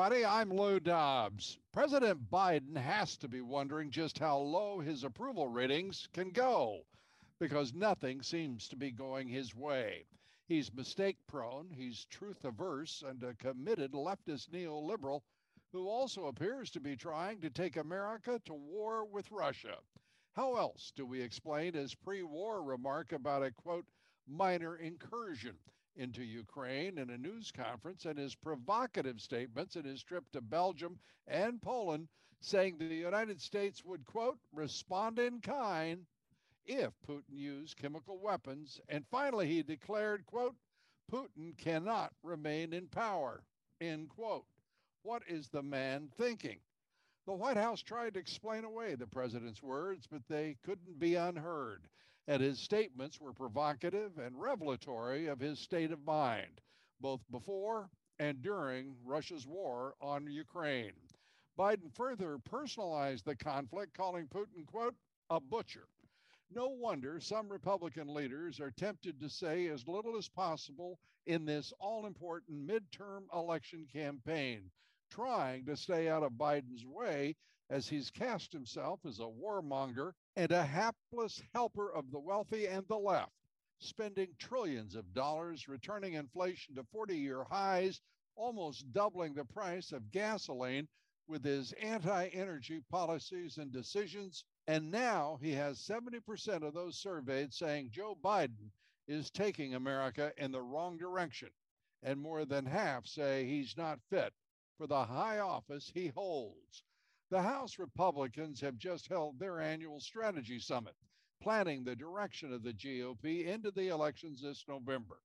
Everybody. I'm Lou Dobbs. President Biden has to be wondering just how low his approval ratings can go because nothing seems to be going his way. He's mistake prone, he's truth averse, and a committed leftist neoliberal who also appears to be trying to take America to war with Russia. How else do we explain his pre war remark about a quote, minor incursion into Ukraine in a news conference and his provocative statements in his trip to Belgium and Poland, saying the United States would, quote, respond in kind if Putin used chemical weapons. And finally, he declared, quote, Putin cannot remain in power, end quote. What is the man thinking? The White House tried to explain away the president's words, but they couldn't be unheard. And his statements were provocative and revelatory of his state of mind, both before and during Russia's war on Ukraine. Biden further personalized the conflict, calling Putin, quote, a butcher. No wonder some Republican leaders are tempted to say as little as possible in this all important midterm election campaign trying to stay out of Biden's way as he's cast himself as a warmonger and a hapless helper of the wealthy and the left, spending trillions of dollars, returning inflation to 40 year highs, almost doubling the price of gasoline with his anti energy policies and decisions. And now he has 70% of those surveyed saying Joe Biden is taking America in the wrong direction. And more than half say he's not fit for the high office he holds. The House Republicans have just held their annual strategy summit, planning the direction of the GOP into the elections this November.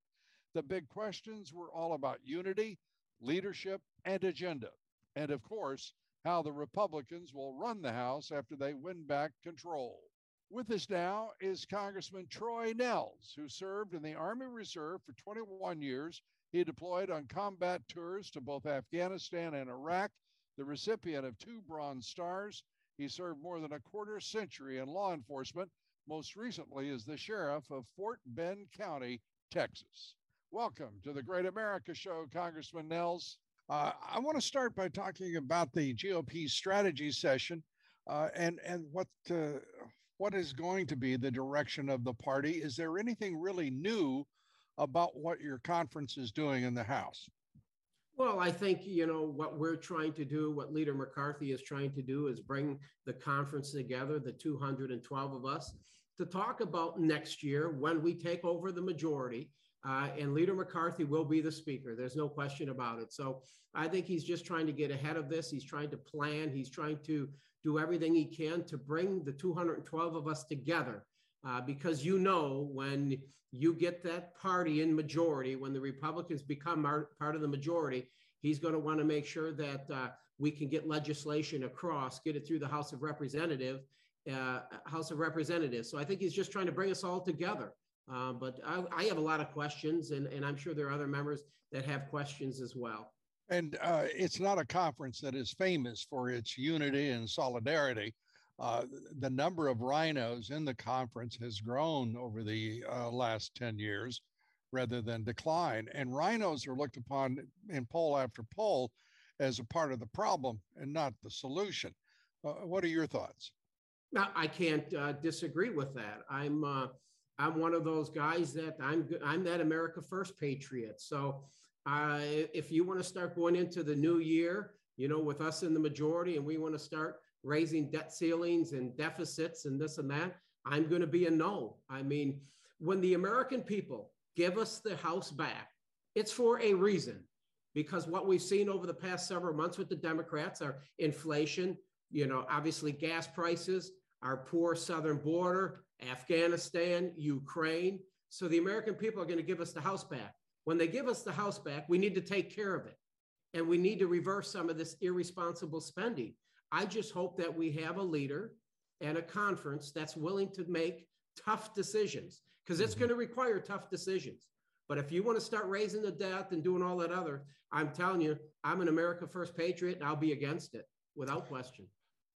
The big questions were all about unity, leadership, and agenda. And of course, how the Republicans will run the House after they win back control. With us now is Congressman Troy Nehls, who served in the Army Reserve for 21 years he deployed on combat tours to both Afghanistan and Iraq, the recipient of two Bronze Stars. He served more than a quarter century in law enforcement, most recently as the sheriff of Fort Bend County, Texas. Welcome to the Great America Show, Congressman Nehls. Uh, I want to start by talking about the GOP strategy session uh, and and what uh, what is going to be the direction of the party. Is there anything really new about what your conference is doing in the House? Well, I think, you know, what we're trying to do, what Leader McCarthy is trying to do is bring the conference together, the 212 of us, to talk about next year when we take over the majority. Uh, and Leader McCarthy will be the speaker. There's no question about it. So I think he's just trying to get ahead of this. He's trying to plan. He's trying to do everything he can to bring the 212 of us together uh, because you know when you get that party in majority, when the Republicans become our, part of the majority, he's going to want to make sure that uh, we can get legislation across, get it through the House of Representative, uh, House of Representatives. So I think he's just trying to bring us all together. Uh, but I, I, have a lot of questions, and, and I'm sure there are other members that have questions as well. And uh, it's not a conference that is famous for its unity and solidarity uh, the number of rhinos in the conference has grown over the uh, last 10 years rather than decline. And rhinos are looked upon in poll after poll as a part of the problem and not the solution. Uh, what are your thoughts? Now, I can't uh, disagree with that. I'm uh, I'm one of those guys that I'm I'm that America First patriot. So uh, if you want to start going into the new year, you know, with us in the majority, and we want to start raising debt ceilings and deficits and this and that, I'm going to be a no. I mean, when the American people give us the House back, it's for a reason. Because what we've seen over the past several months with the Democrats are inflation, you know, obviously gas prices, our poor southern border, Afghanistan, Ukraine. So the American people are going to give us the House back. When they give us the House back, we need to take care of it. and we need to reverse some of this irresponsible spending. I just hope that we have a leader and a conference that's willing to make tough decisions because it's mm-hmm. going to require tough decisions. But if you want to start raising the debt and doing all that other, I'm telling you, I'm an America First patriot and I'll be against it without question.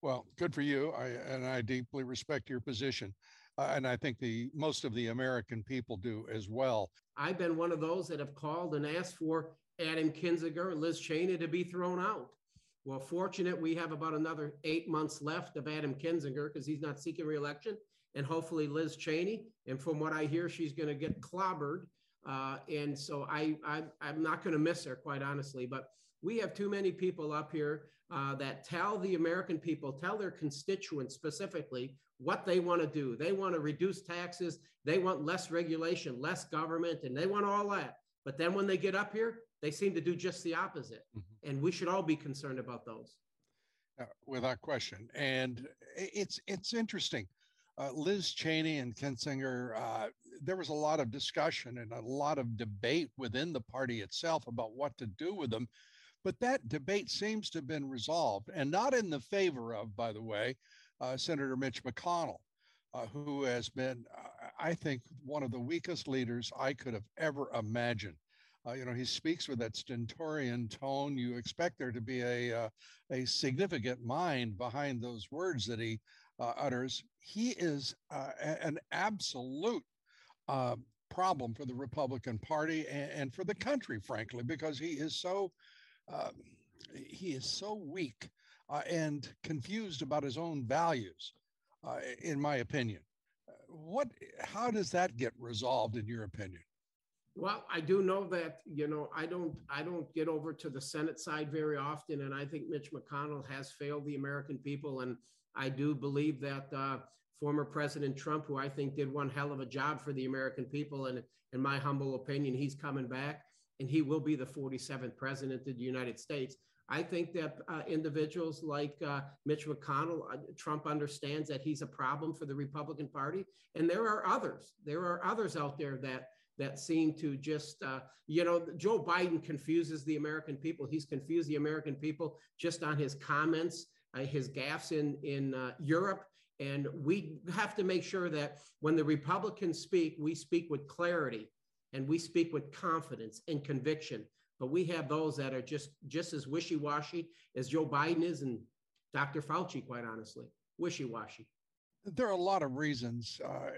Well, good for you. I, and I deeply respect your position. Uh, and I think the most of the American people do as well. I've been one of those that have called and asked for Adam Kinzinger and Liz Cheney to be thrown out. Well, fortunate we have about another eight months left of Adam Kinzinger because he's not seeking reelection, and hopefully Liz Cheney. And from what I hear, she's going to get clobbered. Uh, and so I, I I'm not going to miss her, quite honestly. But we have too many people up here uh, that tell the American people, tell their constituents specifically what they want to do. They want to reduce taxes, they want less regulation, less government, and they want all that. But then when they get up here, they seem to do just the opposite. Mm-hmm. And we should all be concerned about those. Uh, without question. And it's it's interesting. Uh, Liz Cheney and Kinzinger, uh, there was a lot of discussion and a lot of debate within the party itself about what to do with them. But that debate seems to have been resolved, and not in the favor of, by the way, uh, Senator Mitch McConnell, uh, who has been, uh, I think, one of the weakest leaders I could have ever imagined. Uh, you know, he speaks with that stentorian tone. You expect there to be a uh, a significant mind behind those words that he uh, utters. He is an absolute problem for the Republican Party and, and, for the country, frankly, because he is so he is so weak uh, and confused about his own values, uh, in my opinion. What, how does that get resolved, in your opinion? Well, I do know that you know I don't I don't get over to the Senate side very often, and I think Mitch McConnell has failed the American people, and I do believe that uh, former President Trump, who I think did one hell of a job for the American people, and in my humble opinion, he's coming back, and he will be the 47th president of the United States. I think that uh, individuals like uh, Mitch McConnell, uh, Trump understands that he's a problem for the Republican Party, and there are others. There are others out there that that seem to just, uh, you know, Joe Biden confuses the American people. He's confused the American people just on his comments, uh, his gaffes in in uh, Europe. And we have to make sure that when the Republicans speak, we speak with clarity and we speak with confidence and conviction but we have those that are just just as wishy-washy as Joe Biden is and Dr. Fauci, quite honestly, wishy-washy. There are a lot of reasons uh,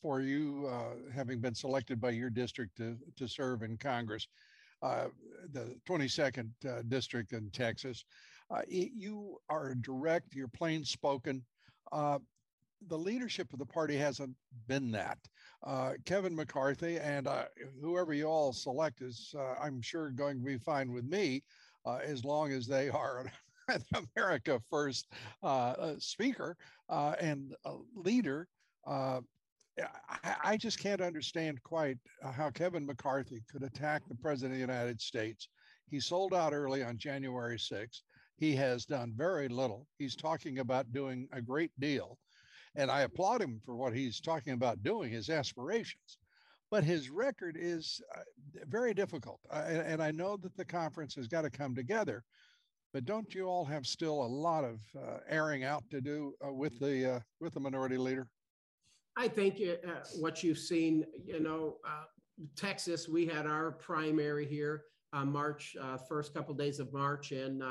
for you uh, having been selected by your district to, to serve in Congress, uh, the 22nd uh, district in Texas. Uh, you are direct, you're plain spoken. Uh, the leadership of the party hasn't been that. Uh, Kevin McCarthy and uh, whoever you all select is, uh, I'm sure, going to be fine with me uh, as long as they are America First uh, uh, speaker and leader. I, I, just can't understand quite how Kevin McCarthy could attack the president of the United States. He sold out early on January 6th. He has done very little. He's talking about doing a great deal. And I applaud him for what he's talking about doing, his aspirations. But his record is uh, very difficult. Uh, and, I know that the conference has got to come together. But don't you all have still a lot of uh, airing out to do uh, with the uh, with the minority leader? I think uh, uh, what you've seen, you know, uh, Texas, we had our primary here on March, first couple of days of March, and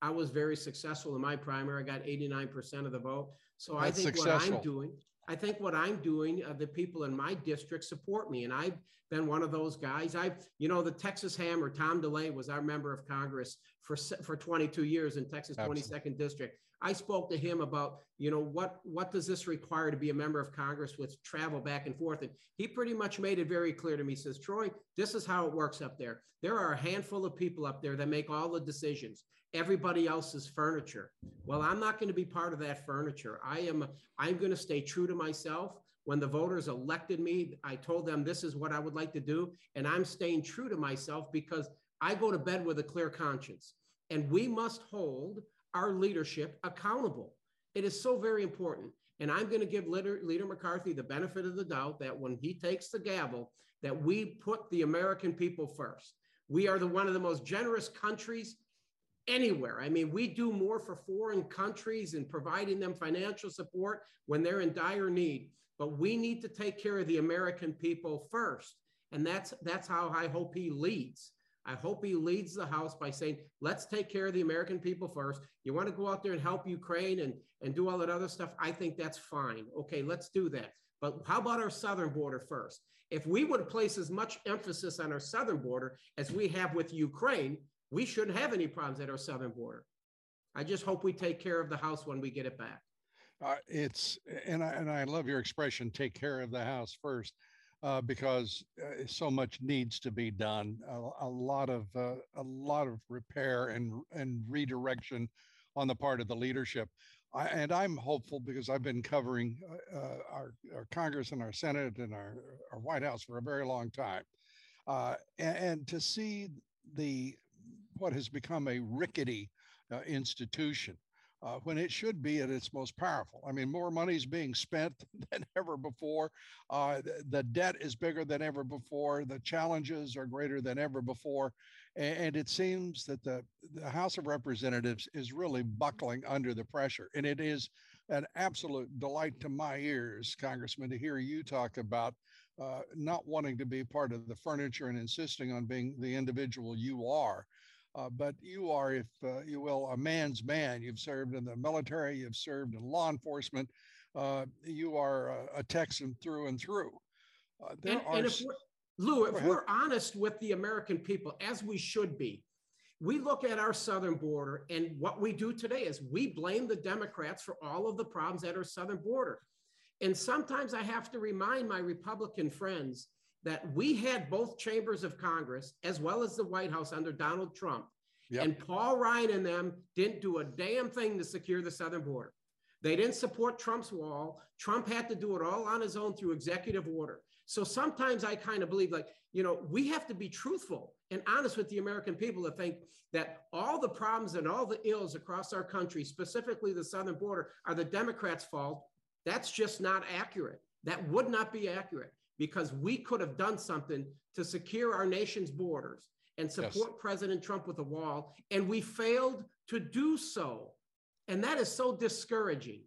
I was very successful in my primary. I got 89% of the vote. So That's I think successful. what I'm doing, I think what I'm doing, uh, the people in my district support me. And I've been one of those guys. I've, you know, the Texas Hammer, Tom DeLay was our member of Congress for, for 22 years in Texas Absolutely. 22nd District. I spoke to him about, you know, what, what does this require to be a member of Congress with travel back and forth? And he pretty much made it very clear to me, says, Troy, this is how it works up there. There are a handful of people up there that make all the decisions everybody else's furniture. Well, I'm not going to be part of that furniture. I am I'm going to stay true to myself. When the voters elected me, I told them this is what I would like to do and I'm staying true to myself because I go to bed with a clear conscience. And we must hold our leadership accountable. It is so very important. And I'm going to give Leader, Leader McCarthy the benefit of the doubt that when he takes the gavel, that we put the American people first We are the one of the most generous countries anywhere. I mean, we do more for foreign countries and providing them financial support when they're in dire need. But we need to take care of the American people first. And that's that's how I hope he leads. I hope he leads the House by saying, let's take care of the American people first. You want to go out there and help Ukraine and, and do all that other stuff? I think that's fine. Okay, let's do that. But how about our southern border first? If we would place as much emphasis on our southern border as we have with Ukraine, we shouldn't have any problems at our southern border. I just hope we take care of the house when we get it back. Uh, it's and I and I love your expression, take care of the house first uh, because uh, so much needs to be done. A, a lot of uh, a lot of repair and and redirection on the part of the leadership. I, and I'm hopeful because I've been covering uh, uh, our, our Congress and our Senate and our, our White House for a very long time. And, and, to see the what has become a rickety institution uh, when it should be at its most powerful. I mean, more money is being spent than ever before. Uh, the, the, debt is bigger than ever before. The challenges are greater than ever before. And, and it seems that the, the House of Representatives is really buckling under the pressure. And it is an absolute delight to my ears, Congressman, to hear you talk about uh, not wanting to be part of the furniture and insisting on being the individual you are. Uh, but you are, if uh, you will, a man's man. You've served in the military, you've served in law enforcement. Uh, you are a, a, Texan through and through. Uh, there and, are. And if Lou, if we're honest with the American people, as we should be, we look at our southern border, and what we do today is we blame the Democrats for all of the problems at our southern border. And sometimes I have to remind my Republican friends that we had both chambers of Congress as well as the White House under Donald Trump. Yep. And Paul Ryan and them didn't do a damn thing to secure the southern border. They didn't support Trump's wall. Trump had to do it all on his own through executive order. So sometimes I kind of believe, like, you know, we have to be truthful and honest with the American people to think that all the problems and all the ills across our country, specifically the southern border, are the Democrats' fault. That's just not accurate. That would not be accurate because we could have done something to secure our nation's borders and support yes. President Trump with a wall, and we failed to do so. And that is so discouraging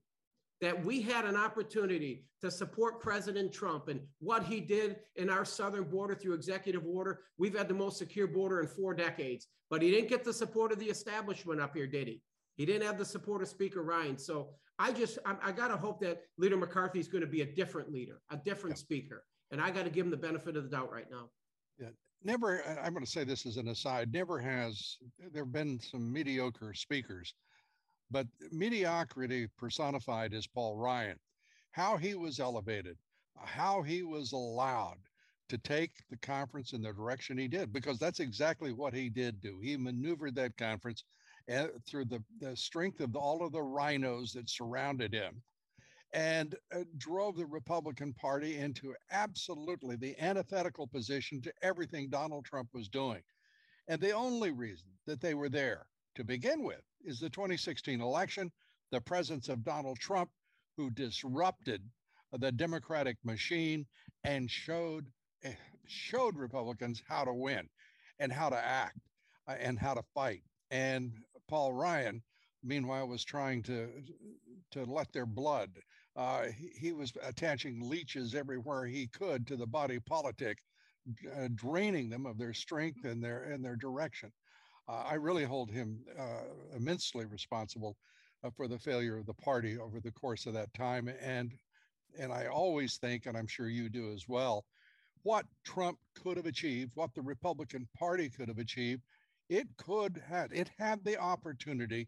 that we had an opportunity to support President Trump and what he did in our southern border through executive order. We've had the most secure border in four decades, but he didn't get the support of the establishment up here, did he? He didn't have the support of Speaker Ryan. So I just, I, I got to hope that Leader McCarthy is going to be a different leader, a different yeah. speaker. And I got to give him the benefit of the doubt right now. Yeah. Never, I'm going to say this as an aside, never has there have been some mediocre speakers, but mediocrity personified is Paul Ryan. How he was elevated, how he was allowed to take the conference in the direction he did, because that's exactly what he did do. He maneuvered that conference eh, through the, the strength of all of the rhinos that surrounded him and uh, drove the Republican Party into absolutely the antithetical position to everything Donald Trump was doing. And the only reason that they were there to begin with is the 2016 election, the presence of Donald Trump, who disrupted the Democratic machine and showed eh, showed Republicans how to win and how to act uh, and how to fight. And Paul Ryan, meanwhile, was trying to to let their blood uh, he, he, was attaching leeches everywhere he could to the body politic, uh, draining them of their strength and their and their direction. Uh, I really hold him uh, immensely responsible uh, for the failure of the party over the course of that time. And and I always think, and I'm sure you do as well, what Trump could have achieved, what the Republican Party could have achieved, it could have it had the opportunity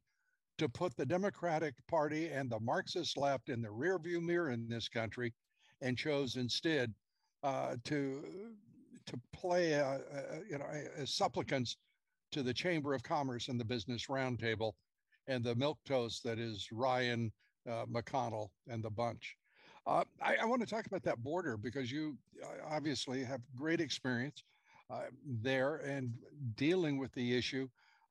to put the Democratic Party and the Marxist left in the rearview mirror in this country, and chose instead uh, to to play you know as supplicants to the Chamber of Commerce and the Business Roundtable, and the milk toast that is Ryan uh, McConnell and the bunch. Uh, I, I, want to talk about that border because you uh, obviously have great experience there and dealing with the issue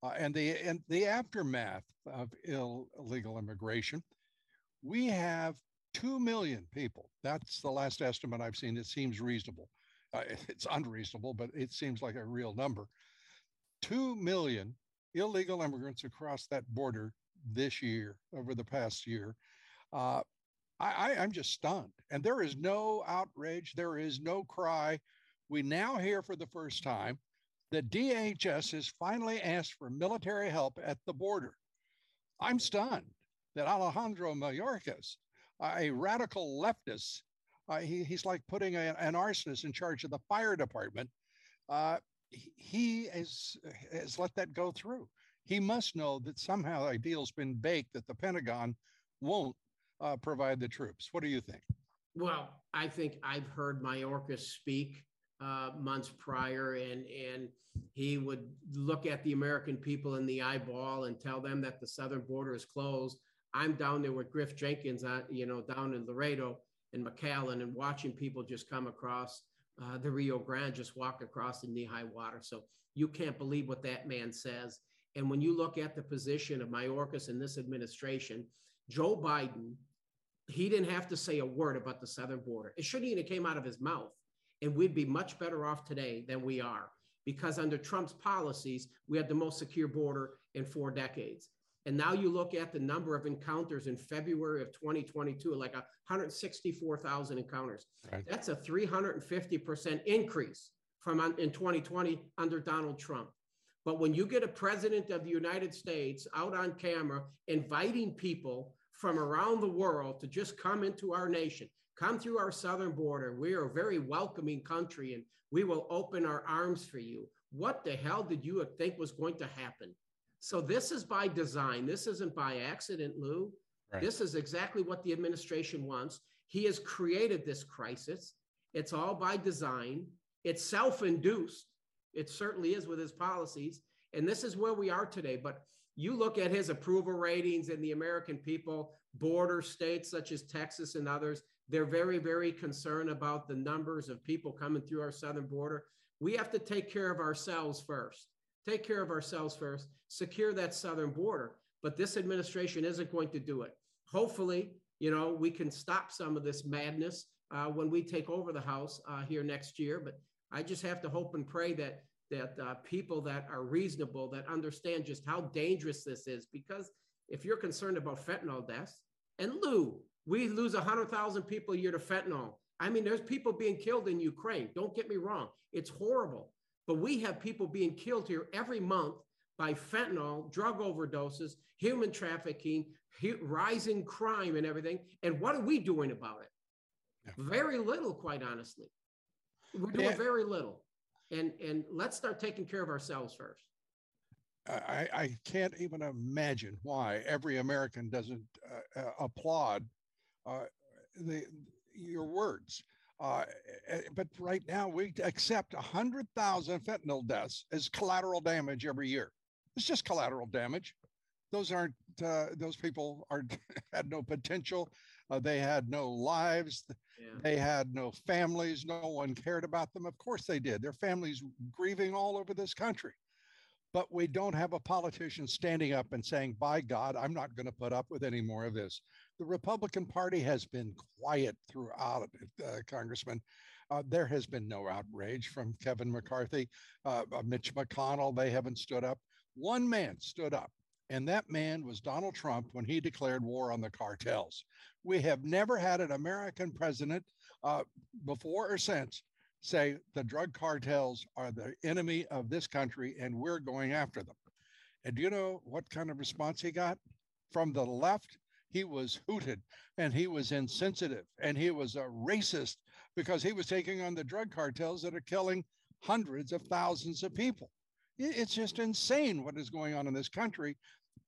uh, and the and the aftermath of Ill, illegal immigration, we have two million people. That's the last estimate I've seen. It seems reasonable. Uh, it's unreasonable, but it seems like a real number. 2 million illegal immigrants across that border this year, over the past year. Uh, I, I, I'm just stunned. And there is no outrage, there is no cry. We now hear for the first time that DHS has finally asked for military help at the border. I'm stunned that Alejandro Mayorkas, a radical leftist, uh, he, he's like putting a, an arsonist in charge of the fire department. Uh, he has, has let that go through. He must know that somehow a deal's been baked that the Pentagon won't uh, provide the troops. What do you think? Well, I think I've heard Mayorkas speak uh, months prior, and and he would look at the American people in the eyeball and tell them that the southern border is closed. I'm down there with Griff Jenkins, uh, you know, down in Laredo and McAllen, and watching people just come across uh, the Rio Grande, just walk across in knee-high water. So you can't believe what that man says. And when you look at the position of Mayorkas in this administration, Joe Biden, he didn't have to say a word about the southern border. It shouldn't even have came out of his mouth and we'd be much better off today than we are because under Trump's policies, we had the most secure border in four decades. And now you look at the number of encounters in February of 2022, like 164,000 encounters. Right. That's a 350% increase from in 2020 under Donald Trump. But when you get a president of the United States out on camera inviting people from around the world to just come into our nation, Come through our southern border. We are a very welcoming country and we will open our arms for you. What the hell did you think was going to happen? So, this is by design. This isn't by accident, Lou. Right. This is exactly what the administration wants. He has created this crisis. It's all by design, it's self induced. It certainly is with his policies. And this is where we are today. But you look at his approval ratings in the American people, border states such as Texas and others, they're very, very concerned about the numbers of people coming through our southern border. We have to take care of ourselves first. Take care of ourselves first, secure that southern border. But this administration isn't going to do it. Hopefully, you know, we can stop some of this madness uh, when we take over the House uh, here next year. But I just have to hope and pray that that uh, people that are reasonable, that understand just how dangerous this is, because if you're concerned about fentanyl deaths, and Lou, we lose 100,000 people a year to fentanyl. I mean, there's people being killed in Ukraine. Don't get me wrong, it's horrible. But we have people being killed here every month by fentanyl, drug overdoses, human trafficking, rising crime, and everything. And what are we doing about it? Yeah. Very little, quite honestly. We're doing yeah. very little. And, and let's start taking care of ourselves first. I, I can't even imagine why every American doesn't uh, uh, applaud uh, the, your words. Uh, eh, but right now, we accept 100,000 fentanyl deaths as collateral damage every year. It's just collateral damage. Those aren't, uh, those people are had no potential. Uh, they had no lives. Yeah. They had no families. No one cared about them. Of course they did. Their families grieving all over this country but we don't have a politician standing up and saying, by God, I'm not going to put up with any more of this. The Republican Party has been quiet throughout, uh, Congressman. Uh, there has been no outrage from Kevin McCarthy, uh, uh, Mitch McConnell. They haven't stood up. One man stood up, and that man was Donald Trump when he declared war on the cartels. We have never had an American president uh, before or since say the drug cartels are the enemy of this country and we're going after them. And do you know what kind of response he got? From the left, he was hooted and he was insensitive and he was a racist because he was taking on the drug cartels that are killing hundreds of thousands of people. It's just insane what is going on in this country.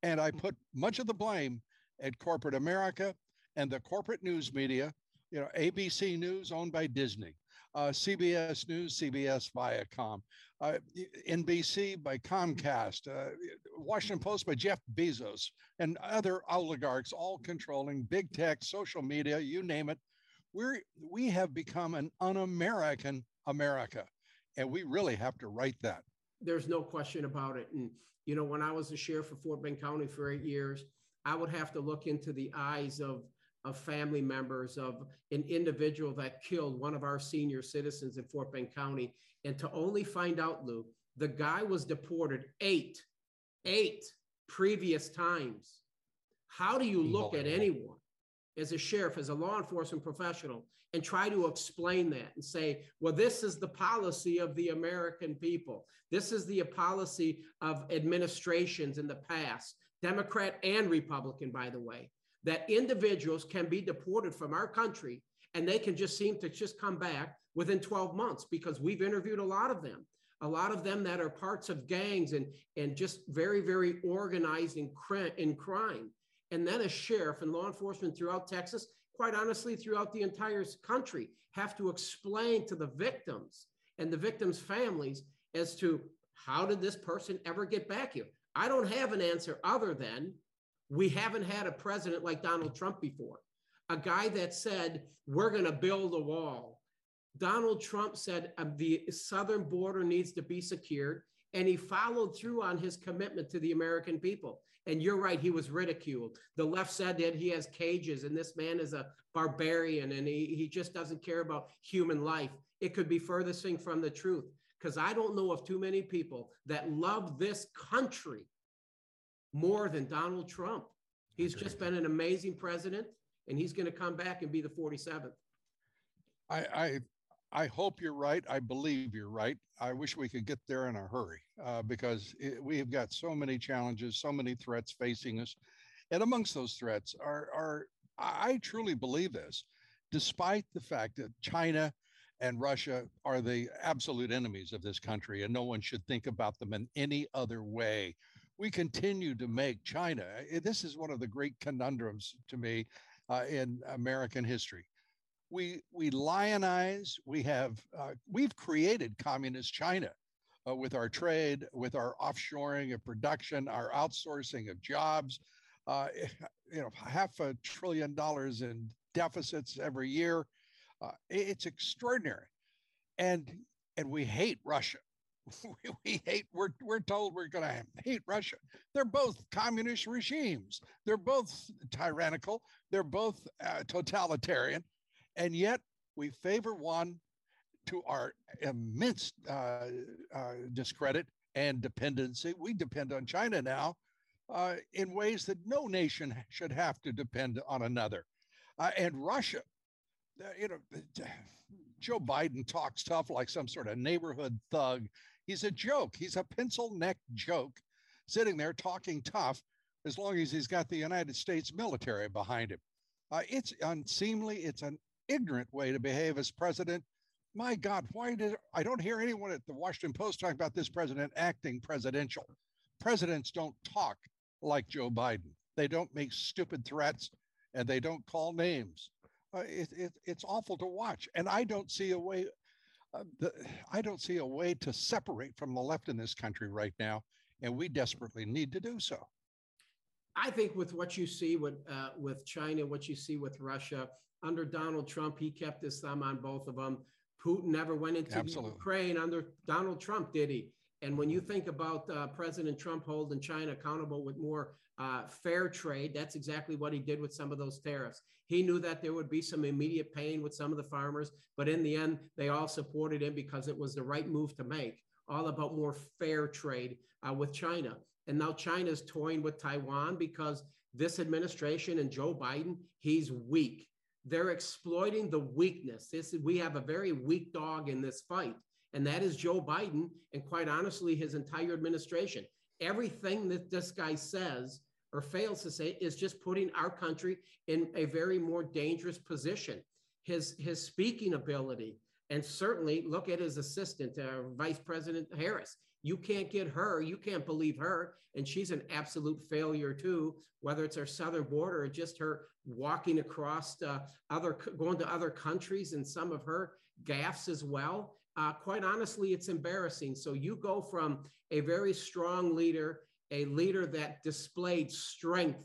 And I put much of the blame at corporate America and the corporate news media, you know, ABC News owned by Disney, uh, CBS News, CBS Viacom, uh, NBC by Comcast, uh, Washington Post by Jeff Bezos, and other oligarchs, all controlling big tech, social media, you name it. We're, we have become an un American America, and we really have to right that. There's no question about it. And, you know, when I was the sheriff for Fort Bend County for eight years, I would have to look into the eyes of of family members of an individual that killed one of our senior citizens in Fort Bend County. And to only find out, Lou, The guy was deported eight, eight previous times. How do you look at anyone as a sheriff, as a law enforcement professional, and try to explain that and say, well, this is the policy of the American people. This is the policy of administrations in the past, Democrat and Republican, by the way, that individuals can be deported from our country and they can just seem to just come back within 12 months because we've interviewed a lot of them a lot of them that are parts of gangs and and just very very organized in, in crime. And then a sheriff and law enforcement throughout texas quite honestly throughout the entire country have to explain to the victims and the victims families as to how did this person ever get back here? I don't have an answer other than we haven't had a president like donald trump before a guy that said we're going to build a wall Donald Trump said uh, the southern border needs to be secured, and he followed through on his commitment to the American people. And you're right, he was ridiculed. The left said that he has cages and this man is a barbarian and he, he just doesn't care about human life. It could be furthest thing from the truth because I don't know of too many people that love this country more than Donald Trump. He's just been an amazing president and he's going to come back and be the 47th. I, I I hope you're right. I believe you're right. I wish we could get there in a hurry uh, because it, we have got so many challenges, so many threats facing us. And amongst those threats are, are I truly believe this, despite the fact that China and Russia are the absolute enemies of this country, and no one should think about them in any other way. We continue to make China, eh, this is one of the great conundrums to me uh, in American history we we lionize. We have uh, we've created communist China uh, with our trade, with our offshoring of production, our outsourcing of jobs. Uh, you know, half a trillion dollars in deficits every year. Uh, it's extraordinary, and and we hate Russia. We, we hate. We're we're told we're going to hate Russia. They're both communist regimes. They're both tyrannical. They're both uh, totalitarian and yet we favor one to our immense uh, uh, discredit and dependency. We depend on China now uh, in ways that no nation should have to depend on another. Uh, and Russia, uh, you know, Joe Biden talks tough like some sort of neighborhood thug. He's a joke. He's a pencil neck joke sitting there talking tough as long as he's got the United States military behind him. Uh, it's unseemly. It's an ignorant way to behave as president. My God, why did I don't hear anyone at the Washington Post talking about this president acting presidential? Presidents don't talk like Joe Biden. They don't make stupid threats and they don't call names. Uh, it, it, it's awful to watch. And I don't see a way. Uh, the, I don't see a way to separate from the left in this country right now, and we desperately need to do so. I think with what you see with uh, with China, what you see with Russia, under Donald Trump, he kept his thumb on both of them. Putin never went into. Ukraine under Donald Trump, did he? And when you think about uh, President Trump holding China accountable with more uh, fair trade, that's exactly what he did with some of those tariffs. He knew that there would be some immediate pain with some of the farmers, but in the end, they all supported him because it was the right move to make, all about more fair trade uh, with China. And now China's toying with Taiwan because this administration and Joe Biden, he's weak. They're exploiting the weakness. This we have a very weak dog in this fight, and that is Joe Biden, and quite honestly, his entire administration. Everything that this guy says or fails to say is just putting our country in a very more dangerous position. His his speaking ability, and certainly look at his assistant, uh, Vice President Harris. You can't get her. You can't believe her. And she's an absolute failure too, whether it's our southern border or just her walking across uh, other, going to other countries and some of her gaffes as well. Uh, quite honestly, it's embarrassing. So you go from a very strong leader, a leader that displayed strength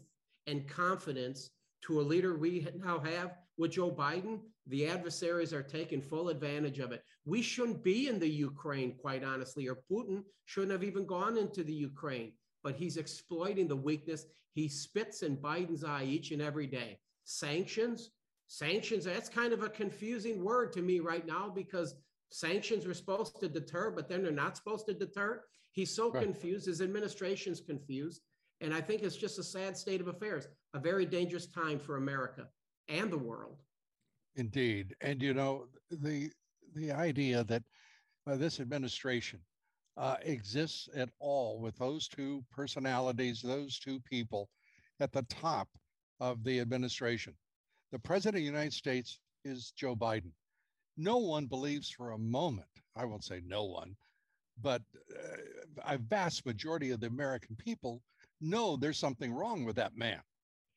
and confidence to a leader we now have with Joe Biden, the adversaries are taking full advantage of it. We shouldn't be in the Ukraine, quite honestly, or Putin shouldn't have even gone into the Ukraine, but he's exploiting the weakness. He spits in Biden's eye each and every day. Sanctions, sanctions, that's kind of a confusing word to me right now because sanctions were supposed to deter, but then they're not supposed to deter. He's so right. confused. His administration's confused. And I think it's just a sad state of affairs, a very dangerous time for America and the world. Indeed. And you know, the the idea that uh, this administration uh, exists at all with those two personalities, those two people at the top of the administration. The president of the United States is Joe Biden. No one believes for a moment, I won't say no one, but uh, a vast majority of the American people know there's something wrong with that man.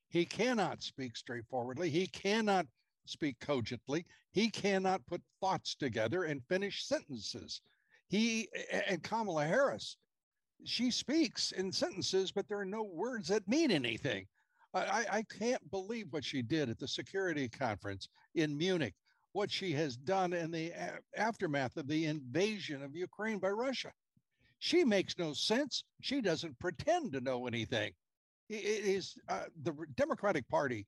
He cannot speak straightforwardly. He cannot speak cogently. He cannot put thoughts together and finish sentences. He and Kamala Harris, she speaks in sentences, but there are no words that mean anything. I, I can't believe what she did at the security conference in Munich, what she has done in the a- aftermath of the invasion of Ukraine by Russia. She makes no sense. She doesn't pretend to know anything. It is uh, the Democratic Party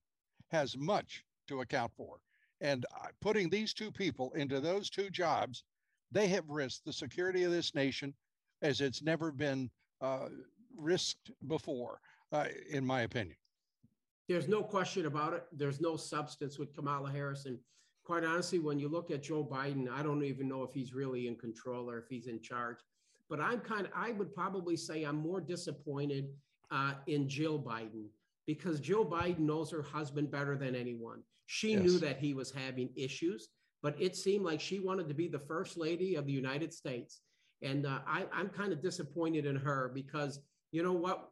has much to account for. And uh, putting these two people into those two jobs, they have risked the security of this nation as it's never been uh, risked before, uh, in my opinion. There's no question about it. There's no substance with Kamala Harris. And quite honestly, when you look at Joe Biden, I don't even know if he's really in control or if he's in charge. But I'm kind of, I would probably say I'm more disappointed uh, in Jill Biden because Jill Biden knows her husband better than anyone. She yes. knew that he was having issues, but it seemed like she wanted to be the first lady of the United States. And uh, I, I'm kind of disappointed in her because you know what,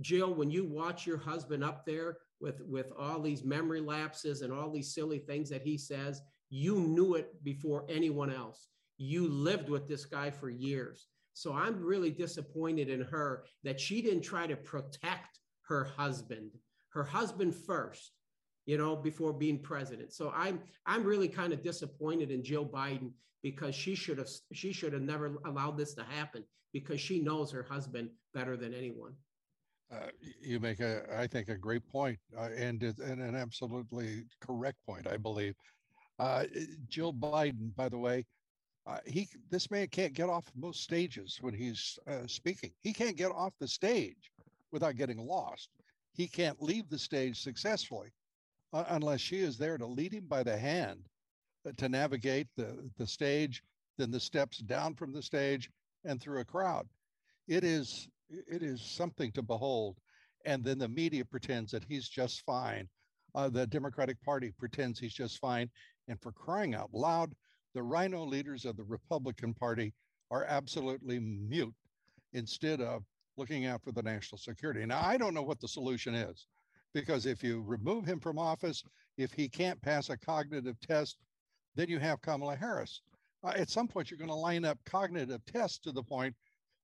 Jill, when you watch your husband up there with, with all these memory lapses and all these silly things that he says, you knew it before anyone else. You lived with this guy for years. So I'm really disappointed in her that she didn't try to protect her husband, her husband first, you know, before being president. So I'm I'm really kind of disappointed in Jill Biden because she should have she should have never allowed this to happen because she knows her husband better than anyone. Uh, you make a, I think, a great point, uh, and, and an absolutely correct point, I believe. Uh, Jill Biden, by the way, uh, he this man can't get off most stages when he's uh, speaking. He can't get off the stage without getting lost. He can't leave the stage successfully unless she is there to lead him by the hand to navigate the, the stage, then the steps down from the stage and through a crowd. It is it is something to behold. And then the media pretends that he's just fine. Uh, the Democratic Party pretends he's just fine. And for crying out loud, the rhino leaders of the Republican Party are absolutely mute instead of looking out for the national security. Now, I don't know what the solution is because if you remove him from office, if he can't pass a cognitive test, then you have Kamala Harris. Uh, at some point, you're going to line up cognitive tests to the point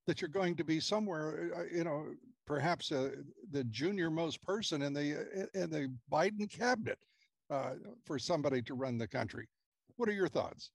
that you're going to be somewhere, uh, you know, perhaps uh, the junior most person in the uh, in the Biden cabinet uh, for somebody to run the country. What are your thoughts?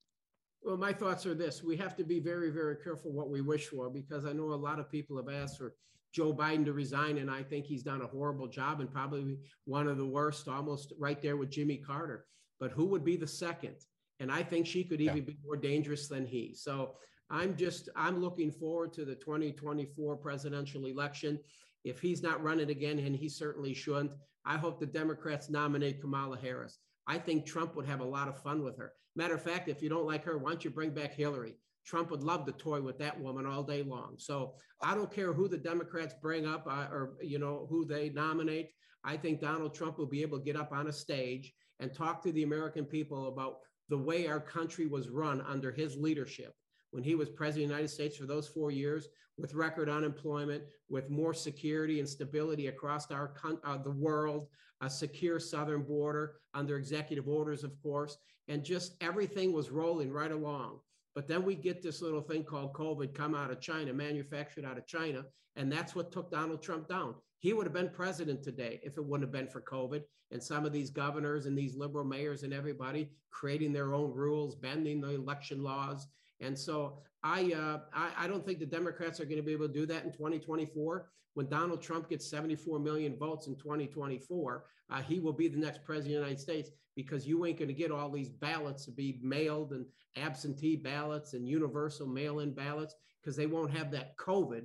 Well, my thoughts are this: we have to be very, very careful what we wish for because I know a lot of people have asked for Joe Biden to resign, and I think he's done a horrible job and probably one of the worst, almost right there with Jimmy Carter. But who would be the second? And I think she could even yeah. be more dangerous than he. So I'm just I'm looking forward to the 2024 presidential election. If he's not running again, and he certainly shouldn't, I hope the Democrats nominate Kamala Harris. I think Trump would have a lot of fun with her. Matter of fact, if you don't like her, why don't you bring back Hillary? Trump would love to toy with that woman all day long. So I don't care who the Democrats bring up uh, or you know who they nominate. I think Donald Trump will be able to get up on a stage and talk to the American people about the way our country was run under his leadership when he was president of the United States for those four years, with record unemployment, with more security and stability across our uh, the world, a secure southern border under executive orders, of course, and just everything was rolling right along. But then we get this little thing called COVID come out of China, manufactured out of China, and that's what took Donald Trump down. He would have been president today if it wouldn't have been for COVID and some of these governors and these liberal mayors and everybody creating their own rules, bending the election laws, And so I, uh, I, I don't think the Democrats are going to be able to do that in 2024. When Donald Trump gets 74 million votes in 2024, uh, he will be the next president of the United States because you ain't going to get all these ballots to be mailed and absentee ballots and universal mail-in ballots because they won't have that COVID.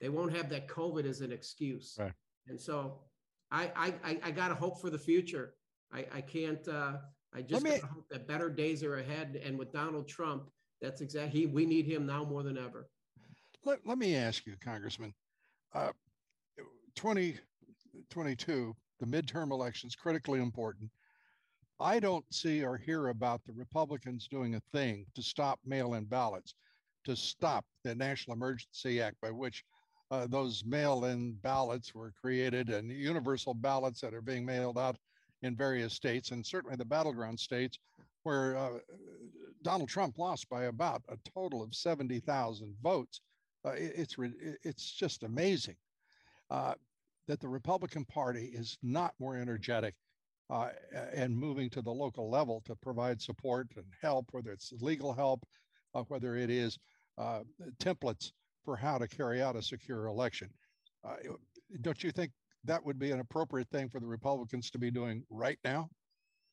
They won't have that COVID as an excuse. Right. And so I, I, I got to hope for the future. I, I can't. Uh, I just me, hope that better days are ahead. And with Donald Trump, that's exactly we need him now more than ever. Let, let me ask you, Congressman. Uh, 2022, the midterm elections, critically important. I don't see or hear about the Republicans doing a thing to stop mail in ballots, to stop the National Emergency Act by which uh, those mail in ballots were created and universal ballots that are being mailed out in various states, and certainly the battleground states, where uh, Donald Trump lost by about a total of 70,000 votes. Uh, it, it's, it's just amazing uh, that the Republican Party is not more energetic uh, and moving to the local level to provide support and help, whether it's legal help, uh, whether it is uh, templates for how to carry out a secure election. Don't you think that would be an appropriate thing for the Republicans to be doing right now?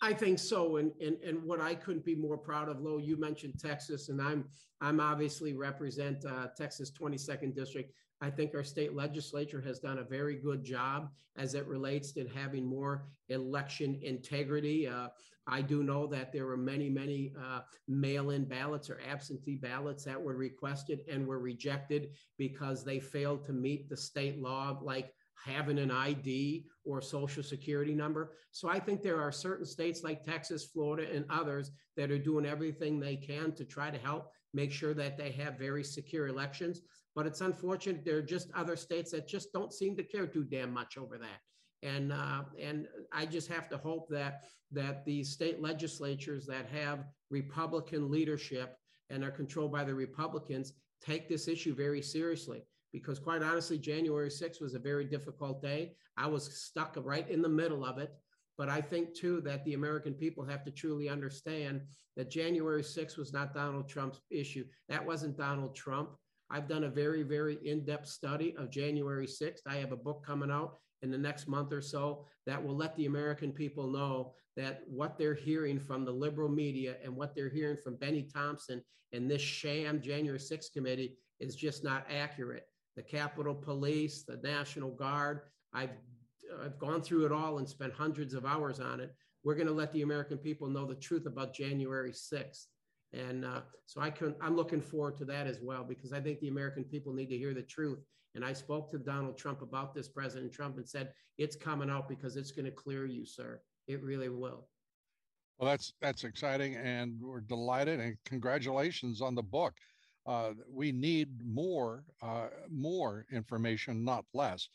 I think so, and and and what I couldn't be more proud of, Lou. You mentioned Texas, and I'm I'm obviously represent uh, Texas 22nd district. I think our state legislature has done a very good job as it relates to having more election integrity. Uh, I do know that there were many, many uh, mail in ballots or absentee ballots that were requested and were rejected because they failed to meet the state law, like having an ID or social security number. So I think there are certain states like Texas, Florida, and others that are doing everything they can to try to help make sure that they have very secure elections. But it's unfortunate there are just other states that just don't seem to care too damn much over that. And uh, and I just have to hope that that the state legislatures that have Republican leadership and are controlled by the Republicans take this issue very seriously because quite honestly, January 6th was a very difficult day. I was stuck right in the middle of it. But I think too that the American people have to truly understand that January 6th was not Donald Trump's issue. That wasn't Donald Trump. I've done a very, very in depth study of January 6th. I have a book coming out in the next month or so that will let the American people know that what they're hearing from the liberal media and what they're hearing from Bennie Thompson and this sham January 6th committee is just not accurate the Capitol Police, the National Guard. I've I've gone through it all and spent hundreds of hours on it. We're going to let the American people know the truth about January 6th. And uh, so I can, I'm looking forward to that as well, because I think the American people need to hear the truth. And I spoke to Donald Trump about this, President Trump, and said, it's coming out because it's going to clear you, sir. It really will. Well, that's that's exciting, and we're delighted, and congratulations on the book uh, we need more uh, more information, not less.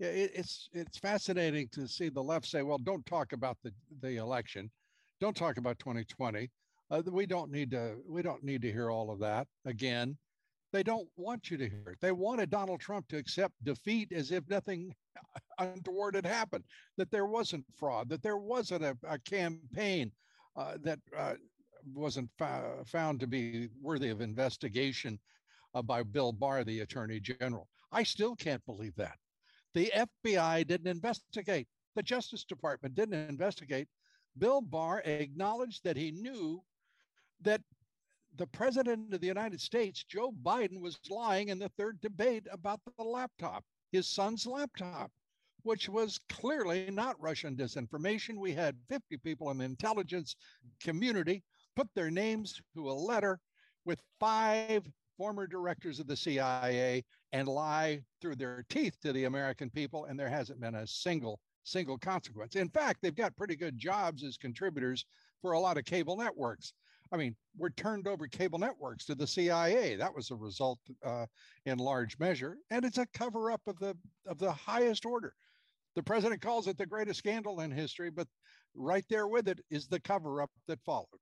It, it's it's fascinating to see the left say, "Well, don't talk about the the election, don't talk about 2020. Uh, we don't need to we don't need to hear all of that again." They don't want you to hear it. They wanted Donald Trump to accept defeat as if nothing untoward had happened, that there wasn't fraud, that there wasn't a, a campaign uh, that uh, wasn't found to be worthy of investigation uh, by Bill Barr, the Attorney General. I still can't believe that. The FBI didn't investigate. The Justice Department didn't investigate. Bill Barr acknowledged that he knew that the president of the United States, Joe Biden, was lying in the third debate about the laptop, his son's laptop which was clearly not Russian disinformation. We had 50 people in the intelligence community put their names to a letter with five former directors of the CIA and lie through their teeth to the American people, and there hasn't been a single single consequence. In fact, they've got pretty good jobs as contributors for a lot of cable networks. I mean, we're turned over cable networks to the CIA. That was a result uh, in large measure, and it's a cover up of the of the highest order. The president calls it the greatest scandal in history, but right there with it is the cover up that followed.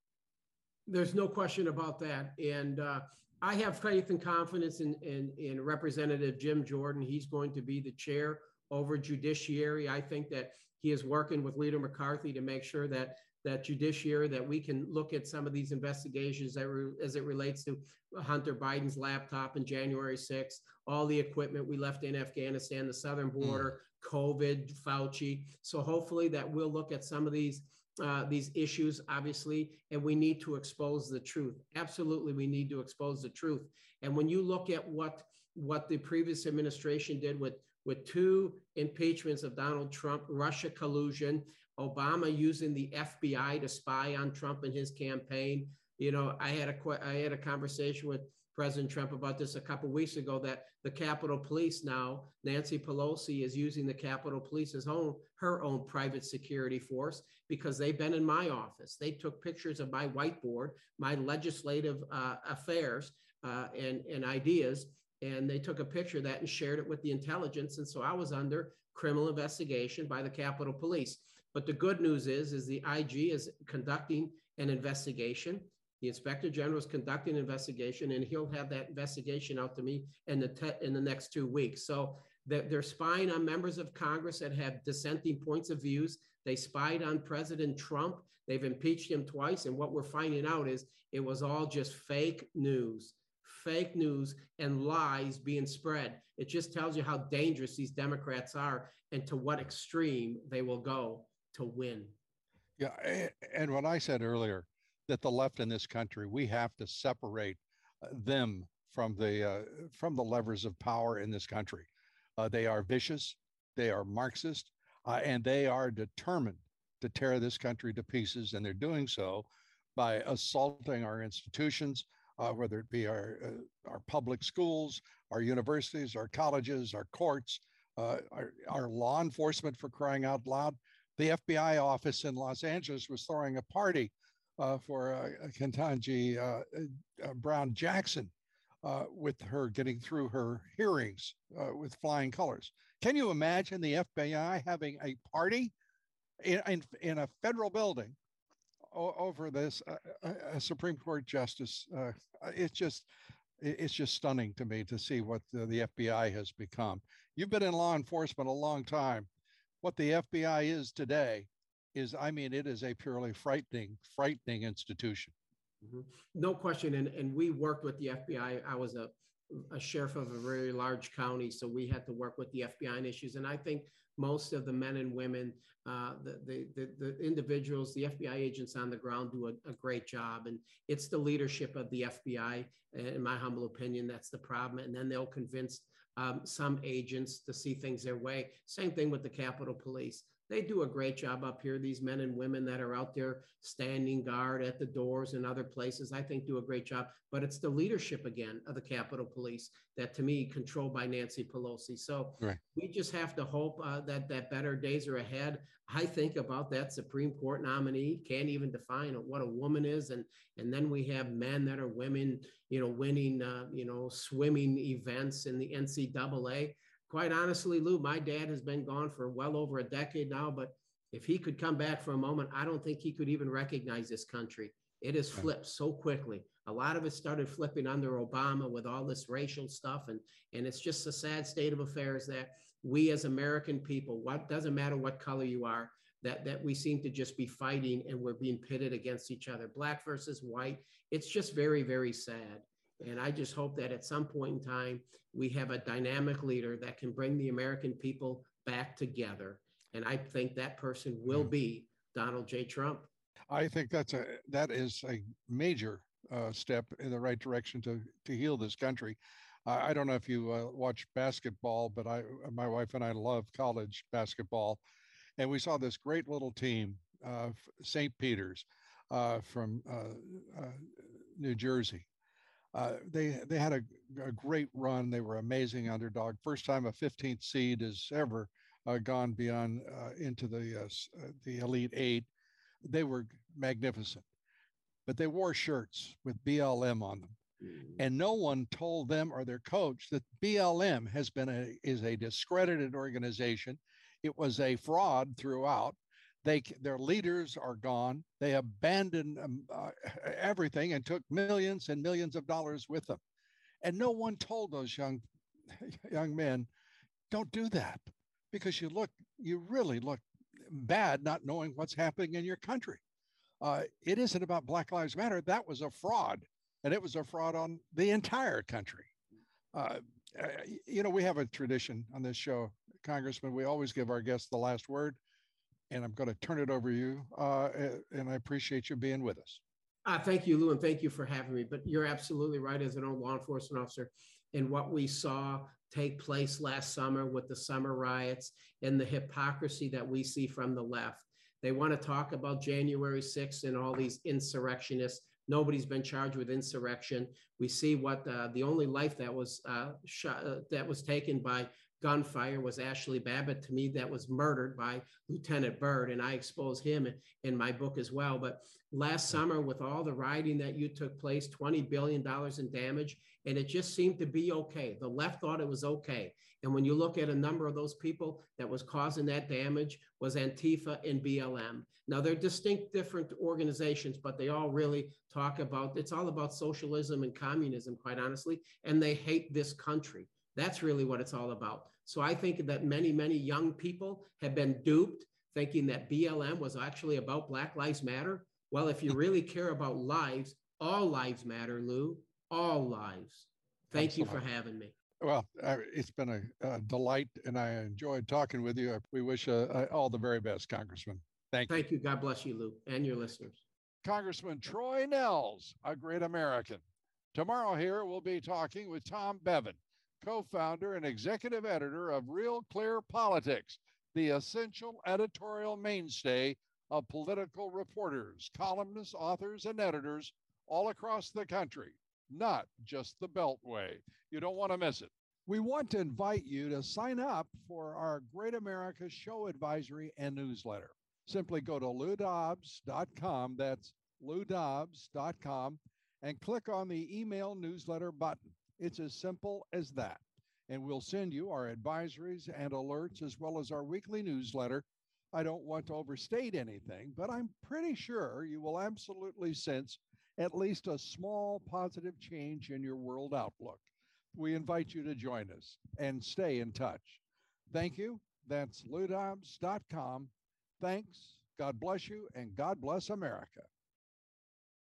There's no question about that. And uh, I have faith and confidence in, in, in Representative Jim Jordan. He's going to be the chair over judiciary. I think that he is working with Leader McCarthy to make sure that that judiciary that we can look at some of these investigations that re, as it relates to Hunter Biden's laptop in January 6th, all the equipment we left in Afghanistan, the southern hmm. border, mm. COVID, Fauci. So hopefully that we'll look at some of these uh, these issues, obviously, and we need to expose the truth. Absolutely, we need to expose the truth. And when you look at what what the previous administration did with with two impeachments of Donald Trump, Russia collusion, Obama using the FBI to spy on Trump and his campaign. You know, I had a I had a conversation with President Trump about this a couple weeks ago that the Capitol Police now, Nancy Pelosi is using the Capitol Police as own her own private security force because they've been in my office. They took pictures of my whiteboard, my legislative uh, affairs uh, and, and ideas, and they took a picture of that and shared it with the intelligence. And so I was under criminal investigation by the Capitol Police. But the good news is, is the IG is conducting an investigation. The inspector general is conducting an investigation, and he'll have that investigation out to me in the in the next two weeks. So they're spying on members of Congress that have dissenting points of views. They spied on President Trump. They've impeached him twice, and what we're finding out is it was all just fake news fake news and lies being spread. It just tells you how dangerous these Democrats are and to what extreme they will go to win. Yeah. And what I said earlier, that the left in this country, we have to separate uh, them from the uh, from the levers of power in this country. Uh, they are vicious, they are Marxist, uh, and they are determined to tear this country to pieces, and they're doing so by assaulting our institutions, uh, whether it be our, uh, our public schools, our universities, our colleges, our courts, our, our law enforcement for crying out loud. The FBI office in Los Angeles was throwing a party uh, for uh, Ketanji uh, Brown Jackson with her getting through her hearings with flying colors. Can you imagine the FBI having a party in, in, in a federal building over this uh, Supreme Court justice. Uh, it's just it's just stunning to me to see what the, the, FBI has become. You've been in law enforcement a long time. What the FBI is today is, I mean, it is a purely frightening, frightening institution. Mm-hmm. No question. And, and we worked with the FBI. I was a, a sheriff of a very large county, so we had to work with the FBI on issues. And I think most of the men and women, uh, the, the, the, the, individuals, the FBI agents on the ground do a, a, great job. And it's the leadership of the FBI, in my humble opinion, that's the problem. And then they'll convince um, some agents to see things their way. Same thing with the Capitol Police. They do a great job up here. These men and women that are out there standing guard at the doors and other places, I think do a great job. But it's the leadership again of the Capitol Police that, to me, controlled by Nancy Pelosi. So right. we just have to hope uh, that that better days are ahead. I think about that Supreme Court nominee can't even define what a woman is, and and then we have men that are women, you know, winning, uh, you know, swimming events in the NCAA quite honestly, Lou, my dad has been gone for well over a decade now, but if he could come back for a moment, I don't think he could even recognize this country. It has flipped so quickly. A lot of it started flipping under Obama with all this racial stuff, and and it's just a sad state of affairs that we as American people, what doesn't matter what color you are, that that we seem to just be fighting and we're being pitted against each other, black versus white. It's just very very sad. And I just hope that at some point in time, we have a dynamic leader that can bring the American people back together. And I think that person will mm. be Donald J. Trump. I think that's a that is a major uh, step in the right direction to to heal this country. Uh, I don't know if you uh, watch basketball, but I my wife and I love college basketball, and we saw this great little team, uh, St. Peter's, uh, from uh, New Jersey, uh, they they had a, a, great run. They were amazing underdog. First time a 15th seed has ever uh, gone beyond uh, into the uh, uh, the elite eight. They were magnificent, but they wore shirts with BLM on them, mm-hmm. and no one told them or their coach that BLM has been a is a discredited organization. It was a fraud throughout. They, their leaders are gone. They abandoned um, uh, everything and took millions and millions of dollars with them. And no one told those young, young men, don't do that because you look, you really look bad not knowing what's happening in your country. uh, it isn't about Black Lives Matter. That was a fraud, and it was a fraud on the entire country. Uh, uh you know, we have a tradition on this show, Congressman. We always give our guests the last word, and I'm going to turn it over to you. Uh, and I appreciate you being with us. Uh, thank you, Lou, and thank you for having me. But you're absolutely right as an old law enforcement officer. And what we saw take place last summer with the summer riots and the hypocrisy that we see from the left. They want to talk about January 6th and all these insurrectionists. Nobody's been charged with insurrection. We see what uh, the only life that was uh, shot, uh, that was taken by gunfire was Ashley Babbitt. To me, that was murdered by Lieutenant Byrd, and I expose him in my book as well. But last summer, with all the rioting that you took place, $20 billion in damage, and it just seemed to be okay. The left thought it was okay. And when you look at a number of those people that was causing that damage was Antifa and BLM. Now they're distinct different organizations, but they all really talk about it's all about socialism and communism, quite honestly, and they hate this country. That's really what it's all about. So I think that many, many young people have been duped thinking that BLM was actually about Black Lives Matter. Well, if you really care about lives, all lives matter, Lou, all lives. Thank Absolutely. you for having me. Well, it's been a, a, delight, and I enjoyed talking with you. We wish uh, uh, all the very best, Congressman. Thank you. Thank you. God bless you, Lou, and your listeners. Congressman Troy Nehls, a great American. Tomorrow here we'll be talking with Tom Bevan co founder and executive editor of Real Clear Politics, the essential editorial mainstay of political reporters, columnists, authors, and editors all across the country, not just the Beltway. You don't want to miss it. We want to invite you to sign up for our Great America Show Advisory and newsletter. Simply go to loudobbs.com, that's loudobbs.com, and click on the email newsletter button. It's as simple as that. And we'll send you our advisories and alerts as well as our weekly newsletter. I don't want to overstate anything, but I'm pretty sure you will absolutely sense at least a small positive change in your world outlook. We invite you to join us and stay in touch. Thank you. That's loudobbs.com. Thanks. God bless you and God bless America.